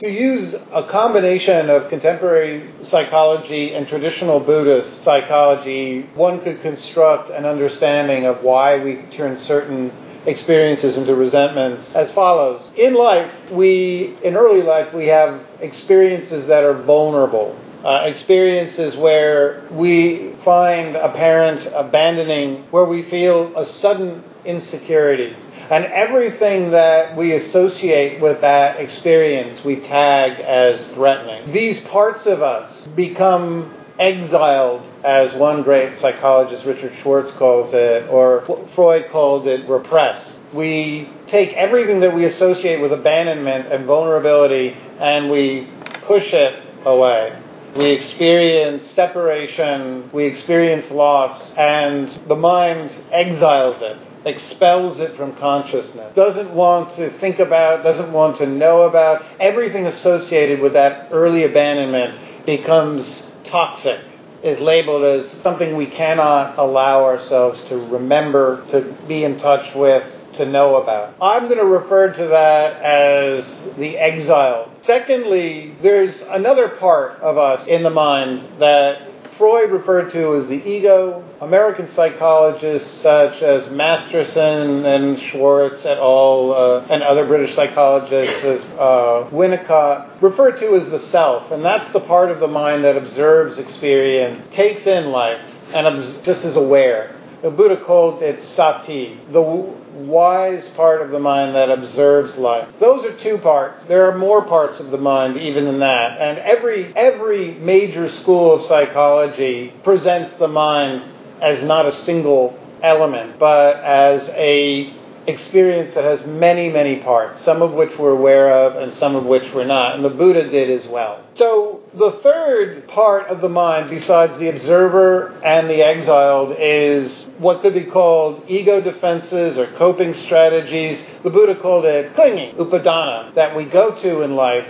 To use a combination of contemporary psychology and traditional Buddhist psychology, one could construct an understanding of why we turn certain experiences into resentments as follows. In life, we, in early life, we have experiences that are vulnerable. Uh, experiences where we find a parent abandoning, where we feel a sudden insecurity. And everything that we associate with that experience, we tag as threatening. These parts of us become exiled, as one great psychologist, Richard Schwartz, calls it, or Freud called it repressed. We take everything that we associate with abandonment and vulnerability and we push it away. We experience separation, we experience loss, and the mind exiles it, expels it from consciousness, doesn't want to think about, doesn't want to know about. Everything associated with that early abandonment becomes toxic is labeled as something we cannot allow ourselves to remember, to be in touch with, to know about. I'm going to refer to that as the exile. Secondly, there's another part of us in the mind that Freud referred to as the ego. American psychologists such as Masterson and Schwartz et al., uh, and other British psychologists as uh, Winnicott refer to as the self, and that's the part of the mind that observes experience, takes in life, and just is aware. The Buddha called it sati, the wise part of the mind that observes life. Those are two parts. There are more parts of the mind even than that. And every every major school of psychology presents the mind as not a single element, but as a experience that has many, many parts, some of which we're aware of and some of which we're not. And the Buddha did as well. So the third part of the mind, besides the observer and the exiled, is what could be called ego defenses or coping strategies. The Buddha called it clinging, upadana, that we go to in life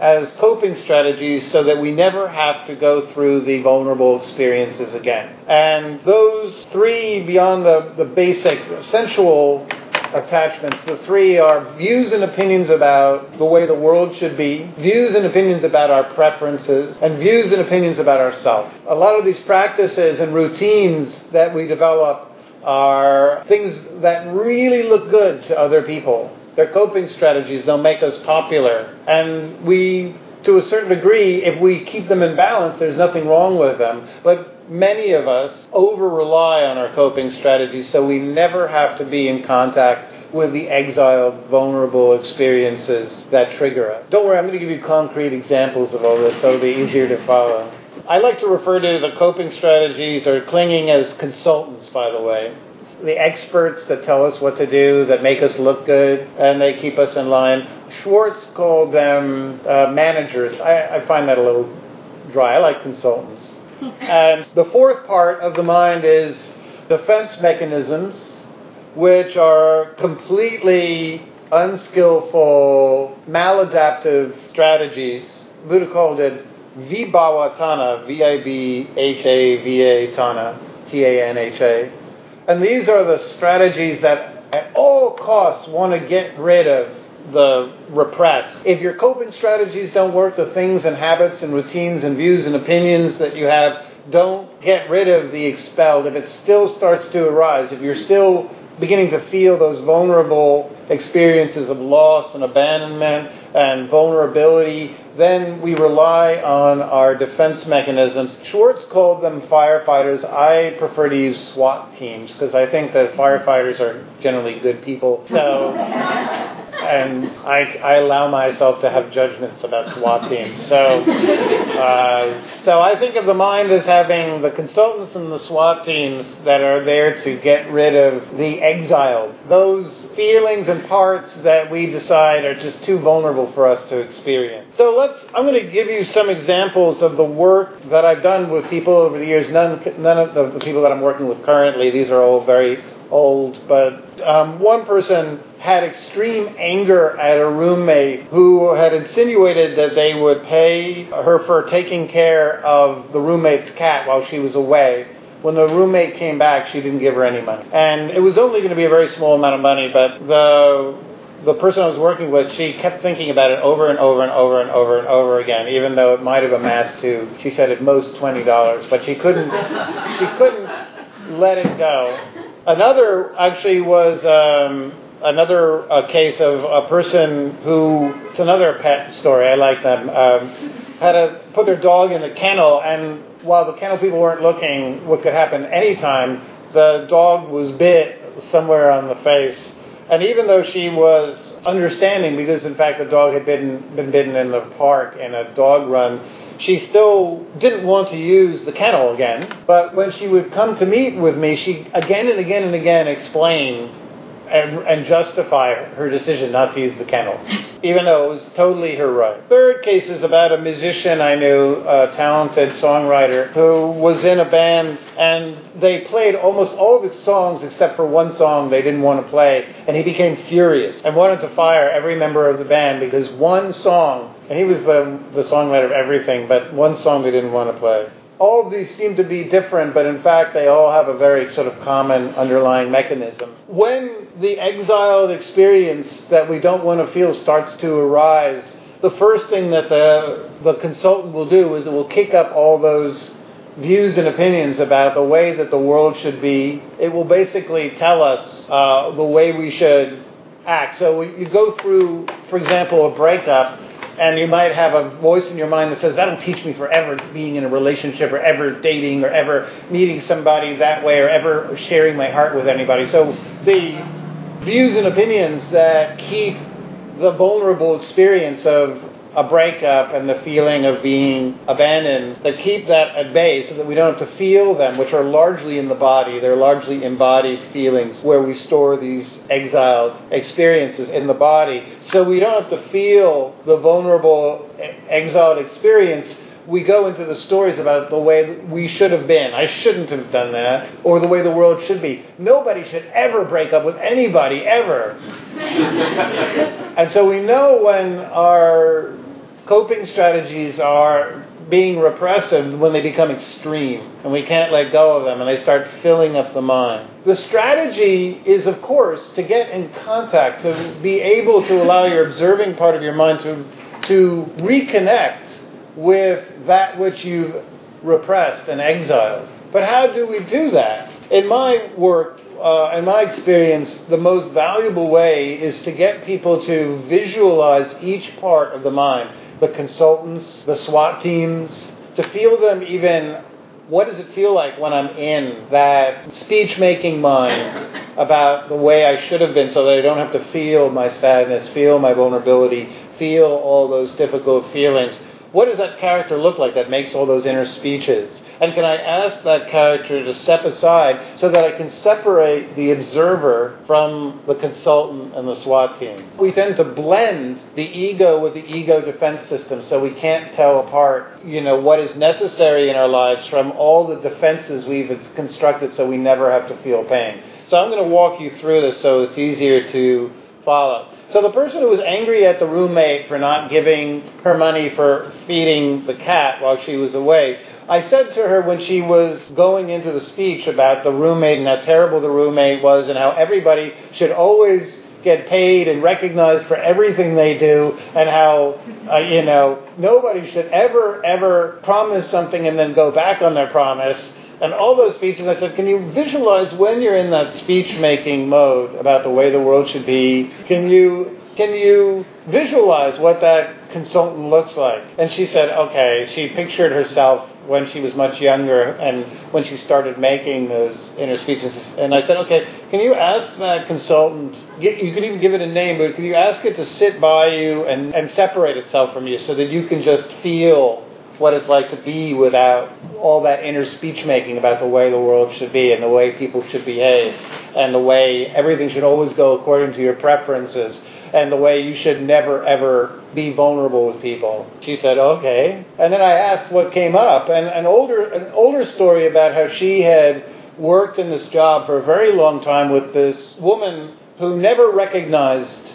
as coping strategies so that we never have to go through the vulnerable experiences again. And those three, beyond the, the basic sensual attachments. The three are views and opinions about the way the world should be, views and opinions about our preferences, and views and opinions about ourselves. A lot of these practices and routines that we develop are things that really look good to other people. They're coping strategies, they'll make us popular. And we, to a certain degree, if we keep them in balance, there's nothing wrong with them. But many of us over rely on our coping strategies so we never have to be in contact with the exiled, vulnerable experiences that trigger us. Don't worry, I'm going to give you concrete examples of all this so it'll be easier to follow. I like to refer to the coping strategies or clinging as consultants, by the way. The experts that tell us what to do, that make us look good, and they keep us in line. Schwartz called them uh, managers. I, I find that a little dry. I like consultants and the fourth part of the mind is defense mechanisms, which are completely unskillful, maladaptive strategies. Buddha called it Vibhavatanha, V I B H A V A Tanha, T A N H A. And these are the strategies that at all costs want to get rid of the repress. If your coping strategies don't work, the things and habits and routines and views and opinions that you have don't get rid of the expelled. If it still starts to arise, if you're still beginning to feel those vulnerable experiences of loss and abandonment and vulnerability, then we rely on our defense mechanisms. Schwartz called them firefighters. I prefer to use SWAT teams because I think that firefighters are generally good people. So and I, I, allow myself to have judgments about SWAT teams. So, uh, so I think of the mind as having the consultants and the SWAT teams that are there to get rid of the exiled, those feelings and parts that we decide are just too vulnerable for us to experience. So let's. I'm going to give you some examples of the work that I've done with people over the years. None, none of the, the people that I'm working with currently. These are all very old, but um, one person had extreme anger at a roommate who had insinuated that they would pay her for taking care of the roommate's cat while she was away. When the roommate came back, she didn't give her any money. And it was only going to be a very small amount of money, but the the person I was working with, she kept thinking about it over and over and over and over and over again, even though it might have amassed to, she said at most twenty dollars, but she couldn't, she couldn't let it go. Another actually was um, another uh, case of a person who, it's another pet story, I like them, um, had to put their dog in a kennel, and while the kennel people weren't looking, what could happen anytime, the dog was bit somewhere on the face. And even though she was understanding, because in fact the dog had been, been bitten in the park in a dog run, she still didn't want to use the kennel again. But when she would come to meet with me, she again and again and again explained and, and justify her decision not to use the kennel, even though it was totally her right. Third case is about a musician I knew, a talented songwriter, who was in a band and they played almost all of its songs except for one song they didn't want to play, and he became furious and wanted to fire every member of the band because one song, and he was the, the songwriter of everything, but one song they didn't want to play all of these seem to be different, but in fact, they all have a very sort of common underlying mechanism. When the exiled experience that we don't want to feel starts to arise, the first thing that the, the consultant will do is it will kick up all those views and opinions about the way that the world should be. It will basically tell us uh, the way we should act. So you go through, for example, a breakup and you might have a voice in your mind that says, that'll teach me forever being in a relationship or ever dating or ever meeting somebody that way or ever sharing my heart with anybody. So the views and opinions that keep the vulnerable experience of a breakup and the feeling of being abandoned, that keep that at bay so that we don't have to feel them, which are largely in the body. They're largely embodied feelings where we store these exiled experiences in the body. So we don't have to feel the vulnerable exiled experience we go into the stories about the way we should have been. I shouldn't have done that, or the way the world should be. Nobody should ever break up with anybody, ever. and so we know when our coping strategies are being repressive when they become extreme and we can't let go of them and they start filling up the mind. The strategy is, of course, to get in contact, to be able to allow your observing part of your mind to, to reconnect with that which you've repressed and exiled. But how do we do that? In my work, uh, in my experience, the most valuable way is to get people to visualize each part of the mind the consultants, the SWAT teams, to feel them even what does it feel like when I'm in that speech making mind about the way I should have been so that I don't have to feel my sadness, feel my vulnerability, feel all those difficult feelings? What does that character look like that makes all those inner speeches? And can I ask that character to step aside so that I can separate the observer from the consultant and the SWAT team? We tend to blend the ego with the ego defense system so we can't tell apart, you know, what is necessary in our lives from all the defenses we've constructed so we never have to feel pain. So I'm going to walk you through this so it's easier to follow. So the person who was angry at the roommate for not giving her money for feeding the cat while she was away, I said to her when she was going into the speech about the roommate and how terrible the roommate was and how everybody should always get paid and recognized for everything they do and how, uh, you know, nobody should ever, ever promise something and then go back on their promise and all those speeches, I said, can you visualize when you're in that speech making mode about the way the world should be? Can you can you visualize what that consultant looks like? And she said, okay. She pictured herself when she was much younger and when she started making those inner speeches. And I said, okay, can you ask that consultant, you can even give it a name, but can you ask it to sit by you and, and separate itself from you so that you can just feel what it's like to be without all that inner speech making about the way the world should be and the way people should behave and the way everything should always go according to your preferences and the way you should never ever be vulnerable with people. She said, "Okay." And then I asked what came up, and an older an older story about how she had worked in this job for a very long time with this woman who never recognized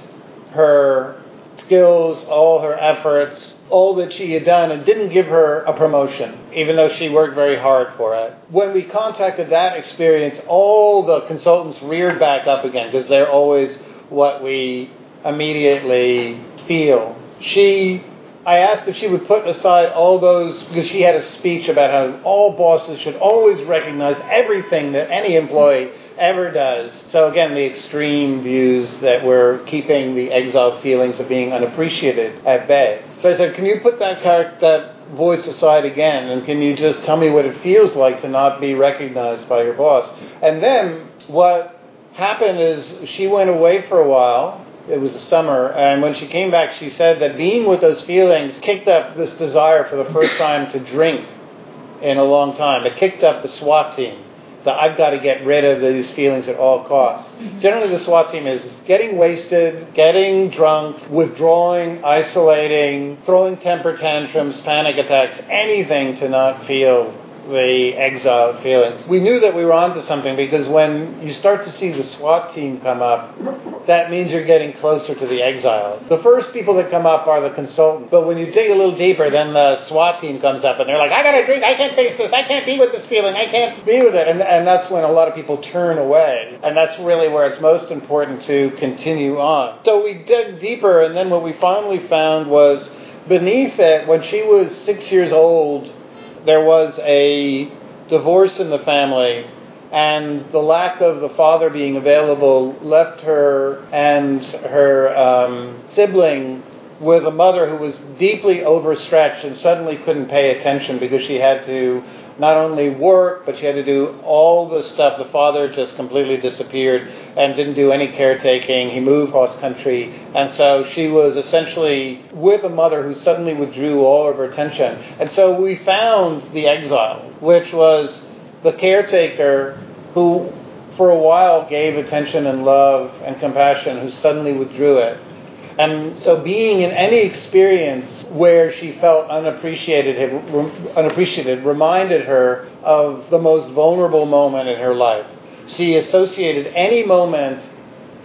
her skills, all her efforts, all that she had done, and didn't give her a promotion, even though she worked very hard for it. When we contacted that experience, all the consultants reared back up again because they're always what we immediately feel. She I asked if she would put aside all those, because she had a speech about how all bosses should always recognize everything that any employee ever does. So, again, the extreme views that were keeping the exiled feelings of being unappreciated at bay. So I said, Can you put that, character, that voice aside again, and can you just tell me what it feels like to not be recognized by your boss? And then what happened is she went away for a while it was the summer, and when she came back, she said that being with those feelings kicked up this desire for the first time to drink in a long time. It kicked up the SWAT team. That I've got to get rid of these feelings at all costs. Generally, the SWAT team is getting wasted, getting drunk, withdrawing, isolating, throwing temper tantrums, panic attacks, anything to not feel the exiled feelings. We knew that we were onto something because when you start to see the SWAT team come up, that means you're getting closer to the exile. The first people that come up are the consultants, but when you dig a little deeper, then the SWAT team comes up and they're like, I gotta drink, I can't face this, I can't be with this feeling, I can't be with it. And, and that's when a lot of people turn away. And that's really where it's most important to continue on. So we dug deeper, and then what we finally found was beneath it, when she was six years old, there was a divorce in the family, and the lack of the father being available left her and her um, sibling with a mother who was deeply overstretched and suddenly couldn't pay attention because she had to not only work, but she had to do all the stuff. The father just completely disappeared and didn't do any caretaking. He moved cross country. And so she was essentially with a mother who suddenly withdrew all of her attention. And so we found the exile, which was the caretaker who for a while gave attention and love and compassion, who suddenly withdrew it. And so, being in any experience where she felt unappreciated, unappreciated reminded her of the most vulnerable moment in her life. She associated any moment,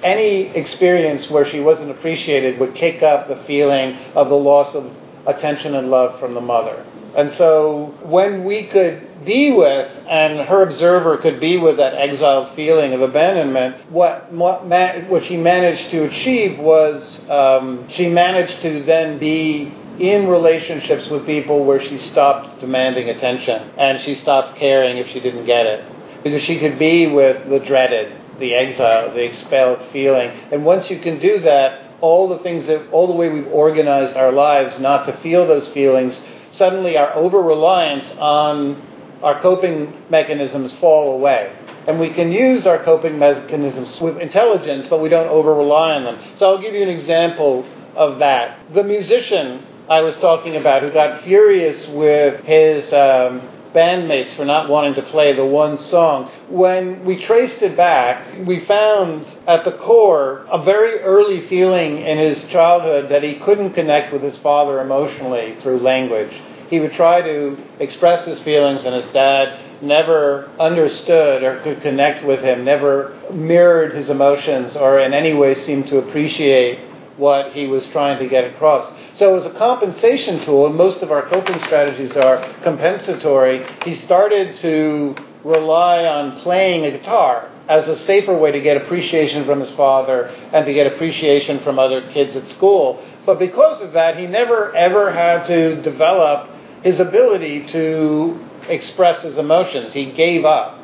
any experience where she wasn't appreciated would kick up the feeling of the loss of attention and love from the mother. And so, when we could be with, and her observer could be with that exiled feeling of abandonment, what, what, what she managed to achieve was um, she managed to then be in relationships with people where she stopped demanding attention and she stopped caring if she didn't get it. Because she could be with the dreaded, the exile, the expelled feeling. And once you can do that, all the things that, all the way we've organized our lives not to feel those feelings, suddenly our over reliance on our coping mechanisms fall away. And we can use our coping mechanisms with intelligence, but we don't over rely on them. So I'll give you an example of that. The musician I was talking about who got furious with his um, bandmates for not wanting to play the one song. When we traced it back, we found at the core a very early feeling in his childhood that he couldn't connect with his father emotionally through language he would try to express his feelings, and his dad never understood or could connect with him, never mirrored his emotions, or in any way seemed to appreciate what he was trying to get across. So, as a compensation tool, and most of our coping strategies are compensatory, he started to rely on playing a guitar as a safer way to get appreciation from his father and to get appreciation from other kids at school. But because of that, he never ever had to develop his ability to express his emotions. He gave up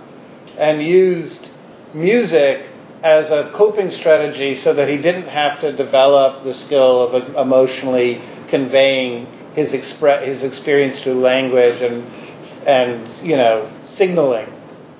and used music as a coping strategy so that he didn't have to develop the skill of uh, emotionally conveying his, expre- his experience through language and, and, you know, signaling.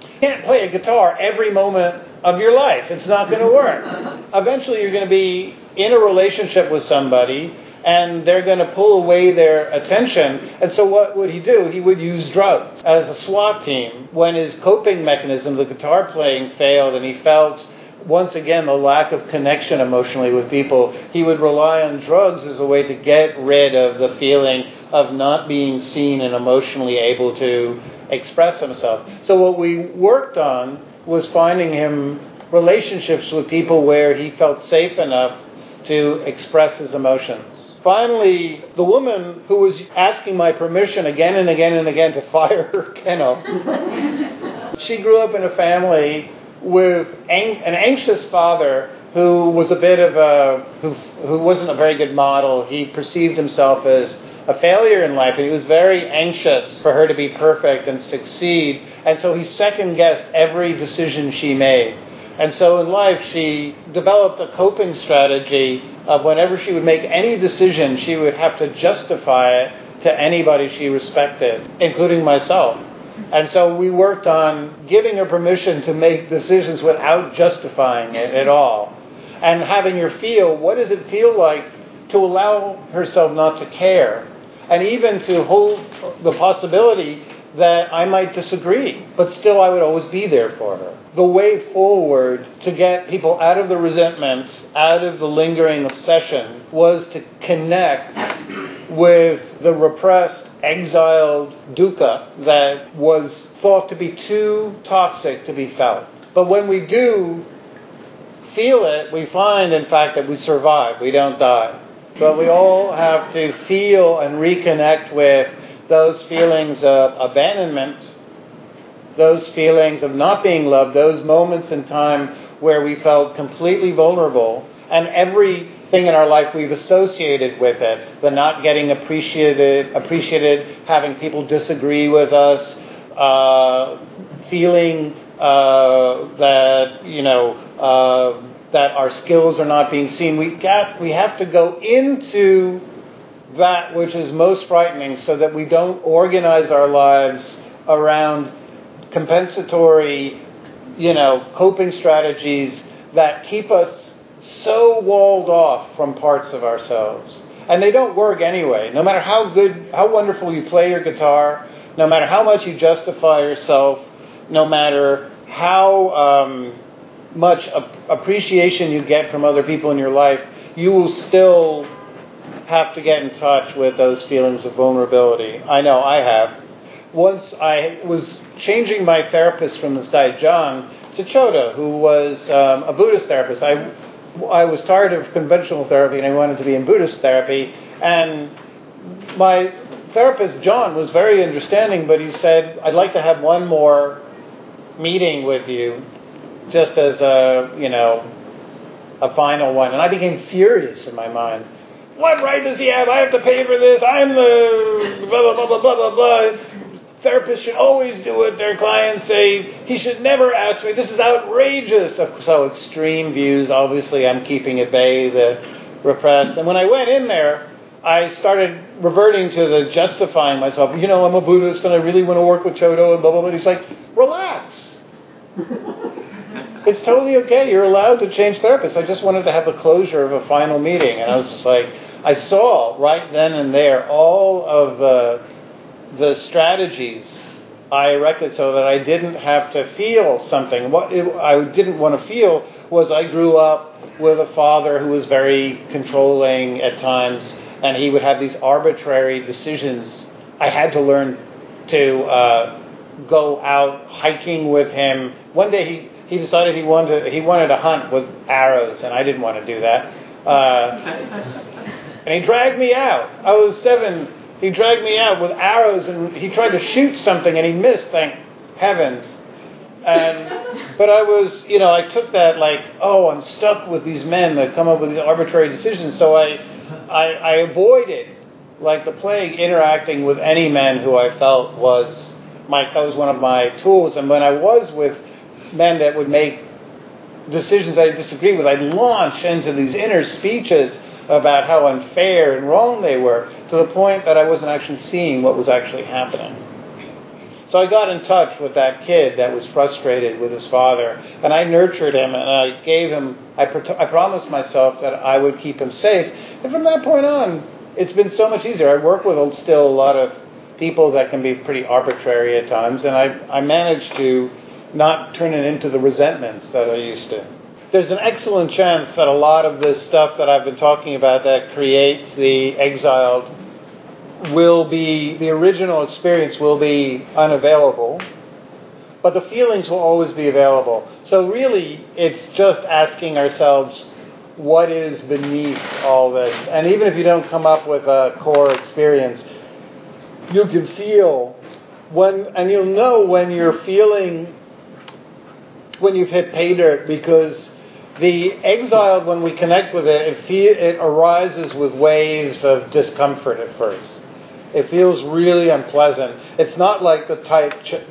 You can't play a guitar every moment of your life. It's not going to work. Eventually, you're going to be in a relationship with somebody and they're going to pull away their attention. And so, what would he do? He would use drugs as a SWAT team. When his coping mechanism, the guitar playing, failed, and he felt once again the lack of connection emotionally with people, he would rely on drugs as a way to get rid of the feeling of not being seen and emotionally able to express himself. So, what we worked on was finding him relationships with people where he felt safe enough to express his emotions. Finally, the woman who was asking my permission again and again and again to fire her kennel, she grew up in a family with an anxious father who was a bit of a who who wasn't a very good model. He perceived himself as a failure in life, and he was very anxious for her to be perfect and succeed. And so he second guessed every decision she made. And so in life, she developed a coping strategy of whenever she would make any decision, she would have to justify it to anybody she respected, including myself. And so we worked on giving her permission to make decisions without justifying it at all. And having her feel what does it feel like to allow herself not to care and even to hold the possibility that I might disagree, but still I would always be there for her. The way forward to get people out of the resentment, out of the lingering obsession, was to connect with the repressed, exiled dukkha that was thought to be too toxic to be felt. But when we do feel it, we find, in fact, that we survive, we don't die. But we all have to feel and reconnect with those feelings of abandonment, those feelings of not being loved, those moments in time where we felt completely vulnerable, and everything in our life we've associated with it the not getting appreciated, appreciated having people disagree with us, uh, feeling uh, that, you know, uh, that our skills are not being seen. We got we have to go into that which is most frightening so that we don't organize our lives around compensatory, you know, coping strategies that keep us so walled off from parts of ourselves. And they don't work anyway. No matter how good, how wonderful you play your guitar, no matter how much you justify yourself, no matter how um, much appreciation you get from other people in your life, you will still have to get in touch with those feelings of vulnerability. I know I have. Once I was changing my therapist from this guy, John, to Chodo, who was um, a Buddhist therapist. I, I was tired of conventional therapy and I wanted to be in Buddhist therapy. And my therapist, John, was very understanding, but he said, I'd like to have one more meeting with you just as a, you know, a final one. And I became furious in my mind. What right does he have? I have to pay for this. I'm the blah, blah, blah, blah, blah, blah, blah. Therapists should always do what their clients say. He should never ask me. This is outrageous. So extreme views. Obviously, I'm keeping at bay the repressed. And when I went in there, I started reverting to the justifying myself. You know, I'm a Buddhist and I really want to work with Chodo and blah, blah, blah. He's like, relax. it's totally okay. You're allowed to change therapists. I just wanted to have the closure of a final meeting. And I was just like, I saw right then and there all of the, the strategies I erected so that I didn't have to feel something. What I didn't want to feel was I grew up with a father who was very controlling at times, and he would have these arbitrary decisions. I had to learn to uh, go out hiking with him. One day he he decided he wanted to, he wanted to hunt with arrows, and I didn't want to do that. Uh, and he dragged me out. I was seven. He dragged me out with arrows, and he tried to shoot something, and he missed. Thank heavens. And but I was, you know, I took that like, oh, I'm stuck with these men that come up with these arbitrary decisions. So I, I, I avoided, like the plague, interacting with any men who I felt was my that was one of my tools. And when I was with men that would make decisions I disagreed with, I'd launch into these inner speeches about how unfair and wrong they were to the point that I wasn't actually seeing what was actually happening. So I got in touch with that kid that was frustrated with his father, and I nurtured him, and I gave him, I, pro- I promised myself that I would keep him safe. And from that point on, it's been so much easier. I work with still a lot of people that can be pretty arbitrary at times, and I, I managed to not turn it into the resentments that I used to. There's an excellent chance that a lot of this stuff that I've been talking about that creates the exiled will be, the original experience will be unavailable, but the feelings will always be available. So, really, it's just asking ourselves what is beneath all this. And even if you don't come up with a core experience, you can feel when, and you'll know when you're feeling when you've hit pay dirt because The exiled, when we connect with it, it, it arises with waves of discomfort at first. It feels really unpleasant. It's not like the tight ch-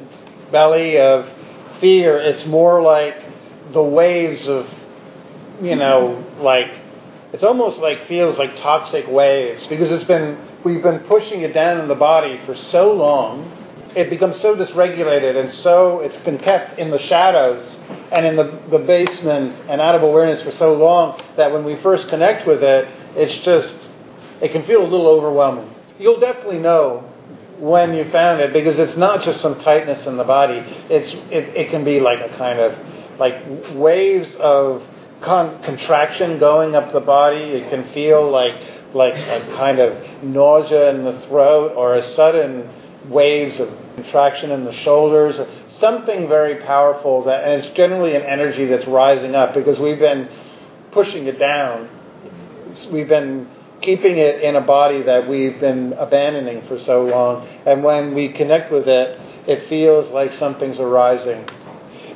belly of fear. It's more like the waves of, you know, like it's almost like feels like toxic waves because it's been we've been pushing it down in the body for so long. It becomes so dysregulated and so it's been kept in the shadows and in the, the basement and out of awareness for so long that when we first connect with it, it's just it can feel a little overwhelming. You'll definitely know when you found it because it's not just some tightness in the body. It's it, it can be like a kind of like waves of con- contraction going up the body. It can feel like like a kind of nausea in the throat or a sudden waves of contraction in the shoulders. Something very powerful that, and it's generally an energy that's rising up because we've been pushing it down. We've been keeping it in a body that we've been abandoning for so long. And when we connect with it, it feels like something's arising.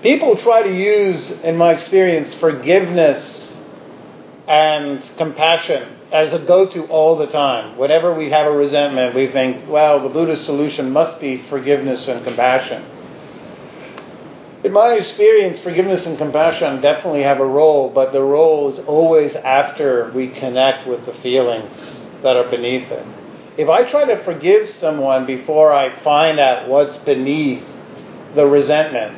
People try to use, in my experience, forgiveness and compassion as a go to all the time. Whenever we have a resentment, we think, well, the Buddhist solution must be forgiveness and compassion. In my experience, forgiveness and compassion definitely have a role, but the role is always after we connect with the feelings that are beneath it. If I try to forgive someone before I find out what's beneath the resentment,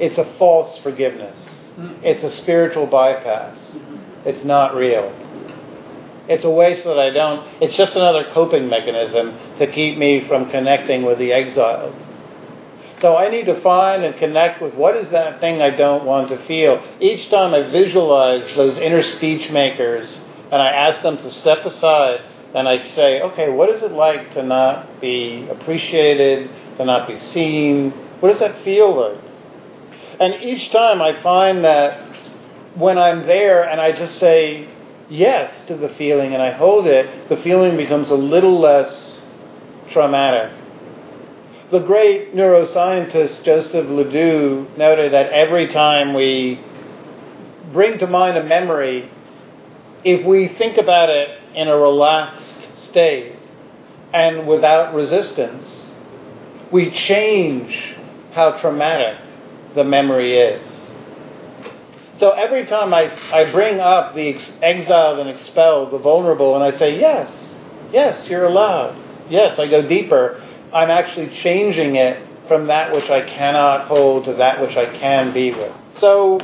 it's a false forgiveness. Mm-hmm. It's a spiritual bypass. Mm-hmm. It's not real. It's a way so that I don't, it's just another coping mechanism to keep me from connecting with the exiled. So I need to find and connect with what is that thing I don't want to feel. Each time I visualize those inner speech makers and I ask them to step aside and I say, okay, what is it like to not be appreciated, to not be seen? What does that feel like? And each time I find that when I'm there and I just say yes to the feeling and I hold it, the feeling becomes a little less traumatic. The great neuroscientist Joseph LeDoux noted that every time we bring to mind a memory, if we think about it in a relaxed state and without resistance, we change how traumatic the memory is. So every time I, I bring up the ex- exiled and expelled, the vulnerable, and I say, yes, yes, you're allowed. Yes, I go deeper. I'm actually changing it from that which I cannot hold to that which I can be with. So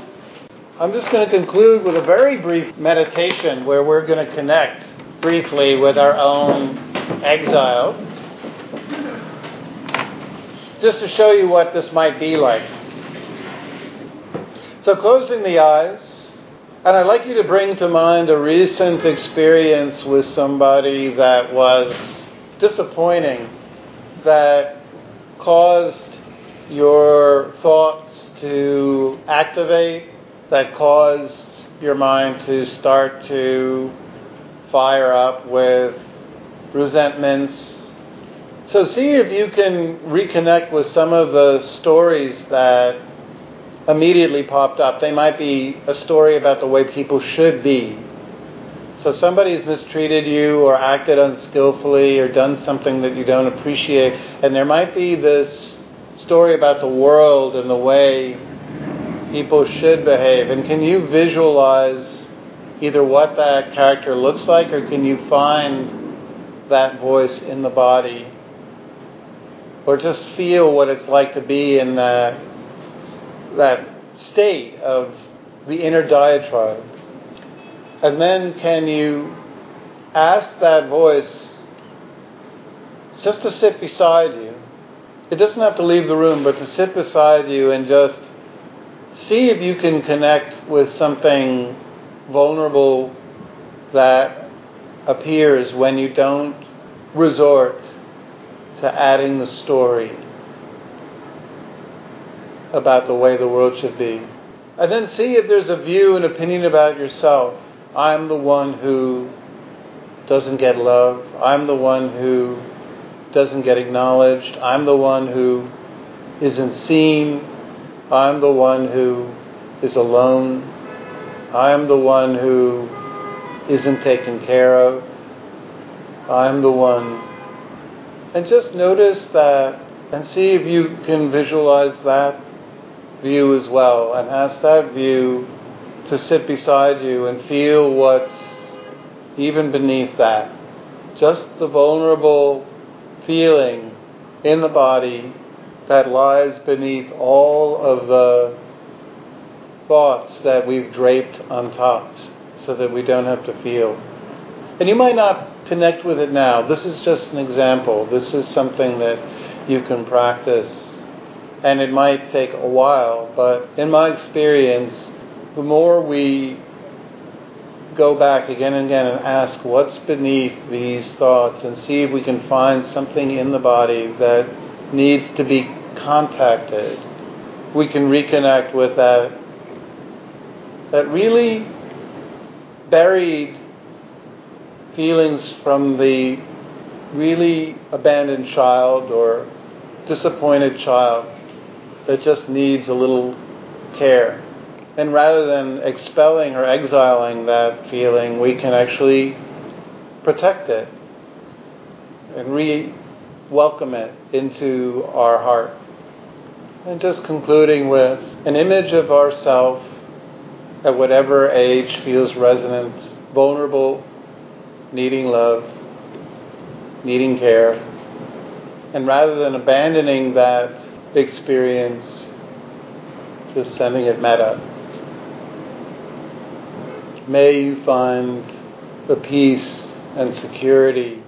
I'm just going to conclude with a very brief meditation where we're going to connect briefly with our own exile, just to show you what this might be like. So, closing the eyes, and I'd like you to bring to mind a recent experience with somebody that was disappointing that caused your thoughts to activate, that caused your mind to start to fire up with resentments. So, see if you can reconnect with some of the stories that immediately popped up. They might be a story about the way people should be so somebody has mistreated you or acted unskillfully or done something that you don't appreciate, and there might be this story about the world and the way people should behave. And can you visualize either what that character looks like or can you find that voice in the body? Or just feel what it's like to be in that, that state of the inner diatribe. And then can you ask that voice just to sit beside you? It doesn't have to leave the room, but to sit beside you and just see if you can connect with something vulnerable that appears when you don't resort to adding the story about the way the world should be. And then see if there's a view and opinion about yourself I'm the one who doesn't get love. I'm the one who doesn't get acknowledged. I'm the one who isn't seen. I'm the one who is alone. I am the one who isn't taken care of. I'm the one. And just notice that and see if you can visualize that view as well and ask that view to sit beside you and feel what's even beneath that. Just the vulnerable feeling in the body that lies beneath all of the thoughts that we've draped on top so that we don't have to feel. And you might not connect with it now. This is just an example. This is something that you can practice. And it might take a while, but in my experience, the more we go back again and again and ask what's beneath these thoughts and see if we can find something in the body that needs to be contacted, we can reconnect with that that really buried feelings from the really abandoned child or disappointed child that just needs a little care. And rather than expelling or exiling that feeling, we can actually protect it and re welcome it into our heart. And just concluding with an image of ourself at whatever age feels resonant, vulnerable, needing love, needing care. And rather than abandoning that experience, just sending it metta. May you find the peace and security